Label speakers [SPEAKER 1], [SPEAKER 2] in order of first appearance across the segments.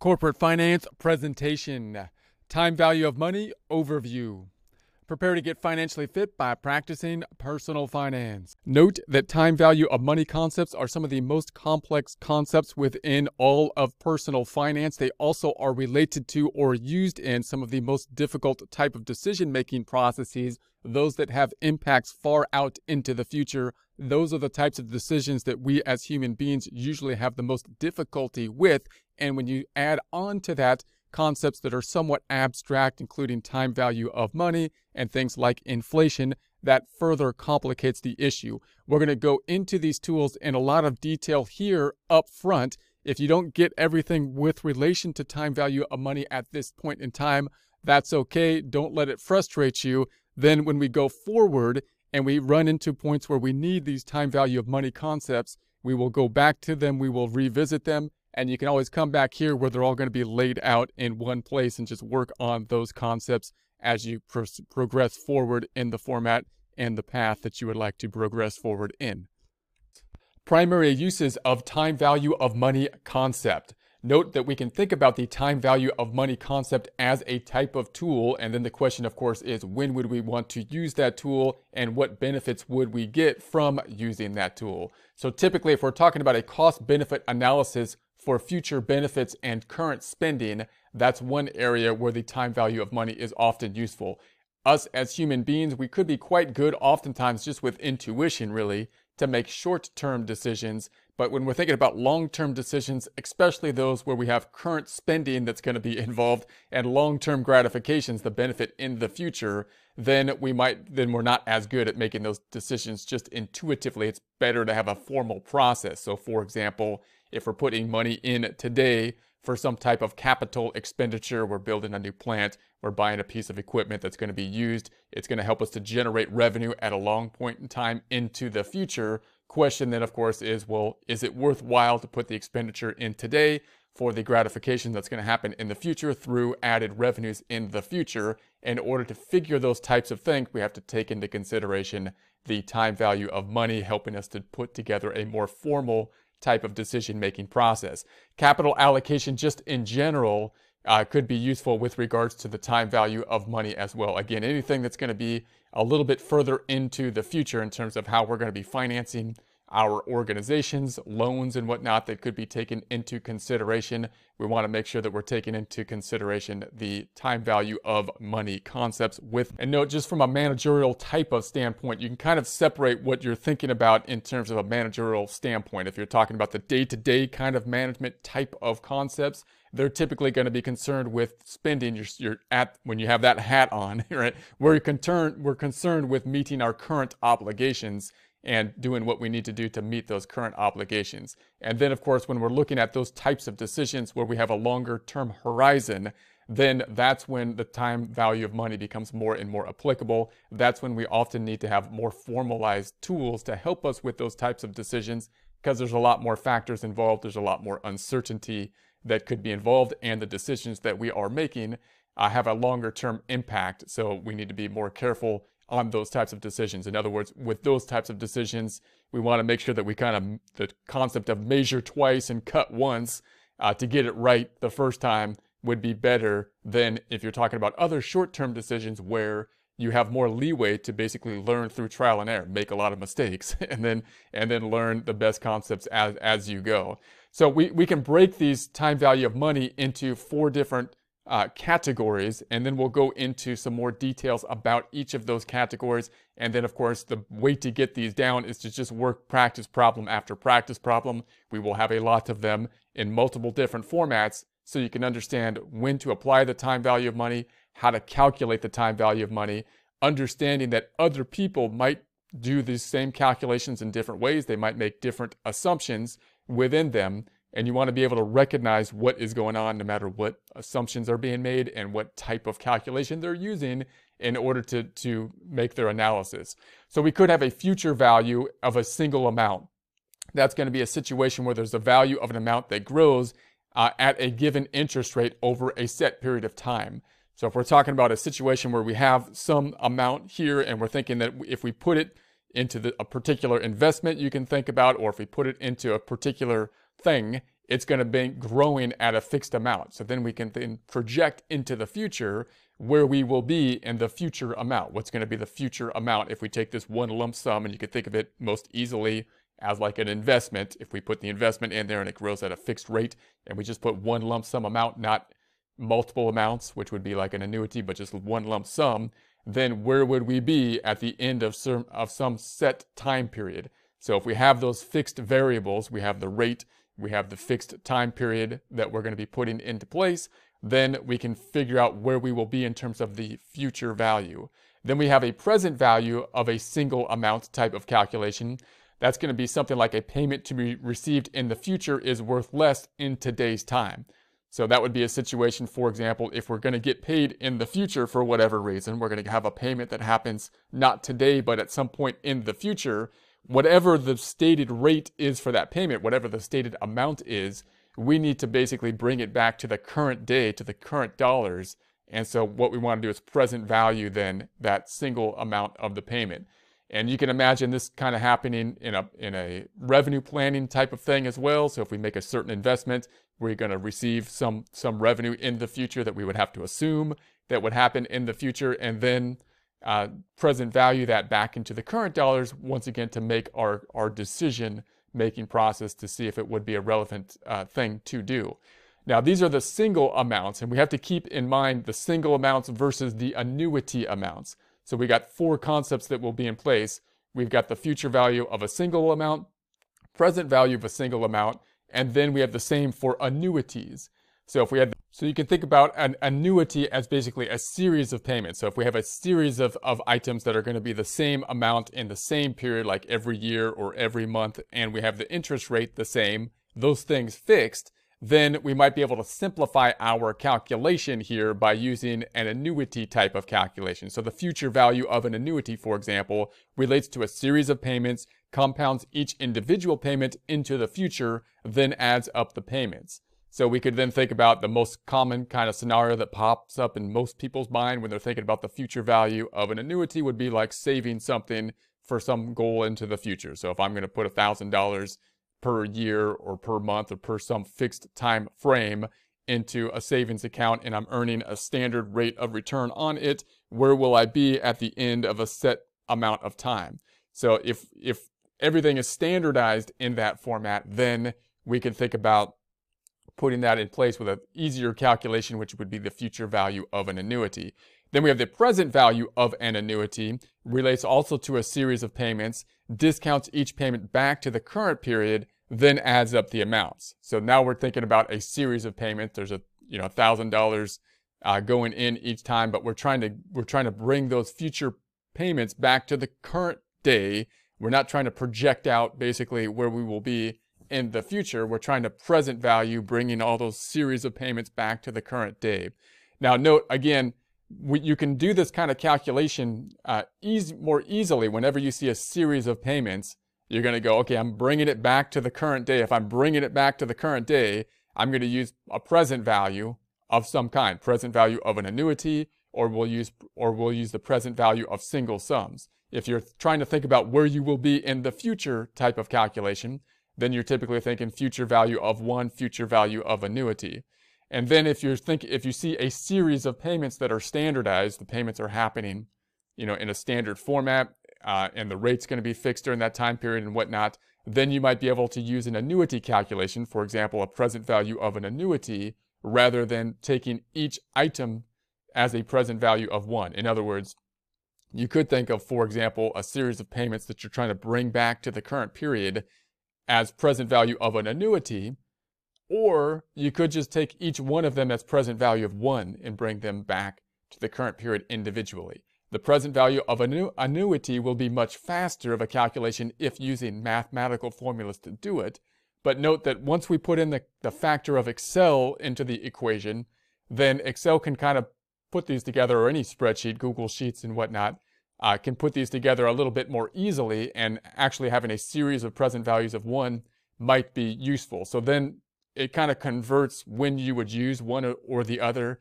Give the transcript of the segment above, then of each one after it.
[SPEAKER 1] Corporate Finance Presentation Time Value of Money Overview. Prepare to get financially fit by practicing personal finance. Note that time value of money concepts are some of the most complex concepts within all of personal finance. They also are related to or used in some of the most difficult type of decision making processes, those that have impacts far out into the future. Those are the types of decisions that we as human beings usually have the most difficulty with. And when you add on to that, concepts that are somewhat abstract, including time value of money and things like inflation, that further complicates the issue. We're going to go into these tools in a lot of detail here up front. If you don't get everything with relation to time value of money at this point in time, that's okay. Don't let it frustrate you. Then, when we go forward and we run into points where we need these time value of money concepts, we will go back to them, we will revisit them, and you can always come back here where they're all going to be laid out in one place and just work on those concepts as you pro- progress forward in the format and the path that you would like to progress forward in. Primary uses of time value of money concept. Note that we can think about the time value of money concept as a type of tool. And then the question, of course, is when would we want to use that tool and what benefits would we get from using that tool? So typically, if we're talking about a cost benefit analysis for future benefits and current spending, that's one area where the time value of money is often useful. Us as human beings, we could be quite good, oftentimes just with intuition, really, to make short term decisions. But when we're thinking about long term decisions, especially those where we have current spending that's going to be involved and long term gratifications, the benefit in the future, then we might, then we're not as good at making those decisions just intuitively. It's better to have a formal process. So, for example, if we're putting money in today for some type of capital expenditure, we're building a new plant, we're buying a piece of equipment that's going to be used, it's going to help us to generate revenue at a long point in time into the future. Question then, of course, is well, is it worthwhile to put the expenditure in today for the gratification that's going to happen in the future through added revenues in the future? In order to figure those types of things, we have to take into consideration the time value of money, helping us to put together a more formal type of decision making process. Capital allocation, just in general, uh, could be useful with regards to the time value of money as well. Again, anything that's going to be a little bit further into the future in terms of how we're going to be financing our organizations, loans, and whatnot that could be taken into consideration. We want to make sure that we're taking into consideration the time value of money concepts with, and note just from a managerial type of standpoint, you can kind of separate what you're thinking about in terms of a managerial standpoint. If you're talking about the day to day kind of management type of concepts, they're typically going to be concerned with spending. You're, you're, at when you have that hat on, right? We're concerned we're concerned with meeting our current obligations and doing what we need to do to meet those current obligations. And then, of course, when we're looking at those types of decisions where we have a longer term horizon, then that's when the time value of money becomes more and more applicable. That's when we often need to have more formalized tools to help us with those types of decisions because there's a lot more factors involved, there's a lot more uncertainty that could be involved, and the decisions that we are making uh, have a longer term impact. So we need to be more careful on those types of decisions. In other words, with those types of decisions, we want to make sure that we kind of, the concept of measure twice and cut once uh, to get it right the first time would be better than if you're talking about other short term decisions where you have more leeway to basically learn through trial and error, make a lot of mistakes, and then and then learn the best concepts as as you go. So we, we can break these time value of money into four different uh, categories, and then we'll go into some more details about each of those categories. And then, of course, the way to get these down is to just work practice problem after practice problem. We will have a lot of them in multiple different formats so you can understand when to apply the time value of money, how to calculate the time value of money, understanding that other people might do these same calculations in different ways. They might make different assumptions within them and you want to be able to recognize what is going on no matter what assumptions are being made and what type of calculation they're using in order to, to make their analysis. So we could have a future value of a single amount. That's going to be a situation where there's a value of an amount that grows uh, at a given interest rate over a set period of time. So if we're talking about a situation where we have some amount here and we're thinking that if we put it into the, a particular investment you can think about, or if we put it into a particular thing, it's going to be growing at a fixed amount. So then we can then project into the future where we will be in the future amount. What's going to be the future amount if we take this one lump sum and you could think of it most easily as like an investment. If we put the investment in there and it grows at a fixed rate and we just put one lump sum amount, not multiple amounts, which would be like an annuity, but just one lump sum, then where would we be at the end of some, of some set time period? So if we have those fixed variables, we have the rate, we have the fixed time period that we're going to be putting into place, then we can figure out where we will be in terms of the future value. Then we have a present value of a single amount type of calculation. That's going to be something like a payment to be received in the future is worth less in today's time. So that would be a situation, for example, if we're going to get paid in the future for whatever reason, we're going to have a payment that happens not today, but at some point in the future, whatever the stated rate is for that payment, whatever the stated amount is, we need to basically bring it back to the current day, to the current dollars. And so what we want to do is present value then that single amount of the payment. And you can imagine this kind of happening in a, in a revenue planning type of thing as well. So if we make a certain investment, we're going to receive some, some revenue in the future that we would have to assume that would happen in the future and then uh, present value that back into the current dollars once again to make our, our decision making process to see if it would be a relevant uh, thing to do. Now, these are the single amounts, and we have to keep in mind the single amounts versus the annuity amounts. So we got four concepts that will be in place. We've got the future value of a single amount, present value of a single amount, and then we have the same for annuities. So if we had, so you can think about an annuity as basically a series of payments. So if we have a series of, of items that are going to be the same amount in the same period, like every year or every month, and we have the interest rate the same, those things fixed, then we might be able to simplify our calculation here by using an annuity type of calculation. So the future value of an annuity, for example, relates to a series of payments, compounds each individual payment into the future, then adds up the payments. So we could then think about the most common kind of scenario that pops up in most people's mind when they're thinking about the future value of an annuity would be like saving something for some goal into the future. So if I'm going to put $1,000 per year or per month or per some fixed time frame into a savings account and I'm earning a standard rate of return on it, where will I be at the end of a set amount of time? So if if everything is standardized in that format, then we can think about putting that in place with an easier calculation, which would be the future value of an annuity. Then we have the present value of an annuity, relates also to a series of payments, discounts each payment back to the current period, then adds up the amounts. So now we're thinking about a series of payments. There's a you know thousand uh, dollars going in each time, but we're trying to we're trying to bring those future payments back to the current day. We're not trying to project out basically where we will be in the future. We're trying to present value, bringing all those series of payments back to the current day. Now, note again, we, you can do this kind of calculation uh, easy, more easily whenever you see a series of payments. You're going to go, okay, I'm bringing it back to the current day. If I'm bringing it back to the current day, I'm going to use a present value of some kind, present value of an annuity, or we'll use, or we'll use the present value of single sums. If you're trying to think about where you will be in the future type of calculation, then you're typically thinking future value of one, future value of annuity. And then if you think if you see a series of payments that are standardized, the payments are happening, you know, in a standard format, uh, and the rate's going to be fixed during that time period and whatnot, then you might be able to use an annuity calculation, for example, a present value of an annuity, rather than taking each item as a present value of one. In other words, you could think of, for example, a series of payments that you're trying to bring back to the current period as present value of an annuity, or you could just take each one of them as present value of one and bring them back to the current period individually. The present value of an annuity will be much faster of a calculation if using mathematical formulas to do it. But note that once we put in the, the factor of Excel into the equation, then Excel can kind of put these together, or any spreadsheet, Google Sheets and whatnot, uh, can put these together a little bit more easily and actually having a series of present values of one might be useful. So then it kind of converts when you would use one or the other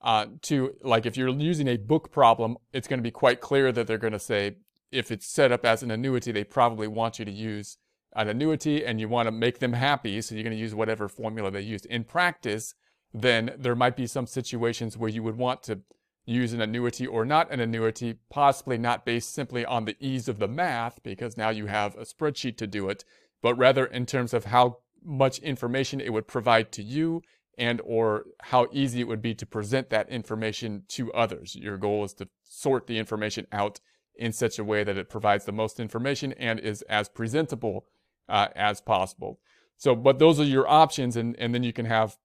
[SPEAKER 1] uh, to like if you're using a book problem, it's going to be quite clear that they're going to say if it's set up as an annuity, they probably want you to use an annuity and you want to make them happy, so you're going to use whatever formula they used. In practice, then there might be some situations where you would want to use an annuity or not an annuity, possibly not based simply on the ease of the math, because now you have a spreadsheet to do it, but rather in terms of how much information it would provide to you and or how easy it would be to present that information to others. Your goal is to sort the information out in such a way that it provides the most information and is as presentable uh, as possible. So, but those are your options, and, and then you can have,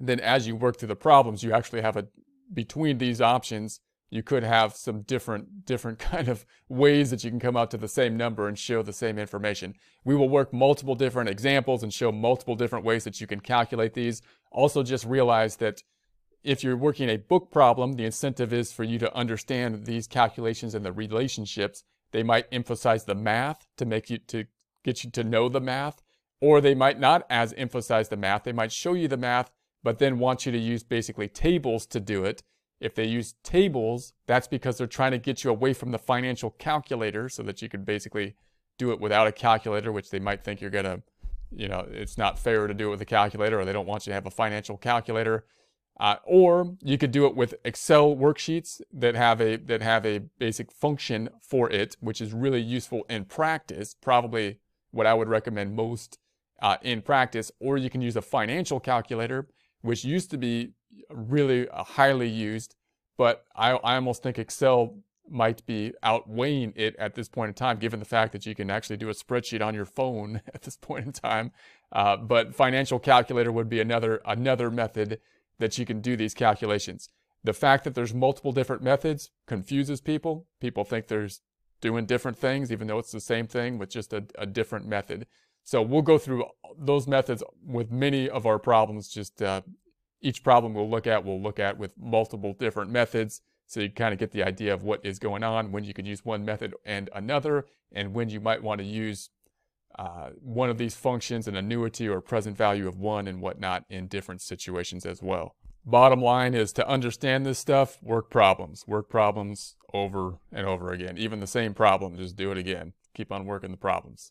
[SPEAKER 1] then as you work through the problems, you actually have a, between these options, you could have some different, different kind of ways that you can come out to the same number and show the same information. We will work multiple different examples and show multiple different ways that you can calculate these. Also just realize that if you're working a book problem, the incentive is for you to understand these calculations and the relationships. They might emphasize the math to make you to get you to know the math, or they might not as emphasize the math. They might show you the math, but then want you to use basically tables to do it. If they use tables, that's because they're trying to get you away from the financial calculator so that you could basically do it without a calculator, which they might think you're going to, you know, it's not fair to do it with a calculator or they don't want you to have a financial calculator. Uh, or you could do it with Excel worksheets that have a that have a basic function for it, which is really useful in practice. Probably what I would recommend most uh, in practice. Or you can use a financial calculator, which used to be really uh, highly used, but I, I almost think Excel might be outweighing it at this point in time, given the fact that you can actually do a spreadsheet on your phone at this point in time. Uh, but financial calculator would be another another method that you can do these calculations. The fact that there's multiple different methods confuses people. People think there's doing different things, even though it's the same thing with just a, a different method. So we'll go through those methods with many of our problems. Just uh, each problem we'll look at, we'll look at with multiple different methods. So you kind of get the idea of what is going on, when you could use one method and another, and when you might want to use uh, one of these functions, an annuity or present value of one and whatnot in different situations as well. Bottom line is to understand this stuff, work problems. Work problems over and over again. Even the same problem, just do it again. Keep on working the problems.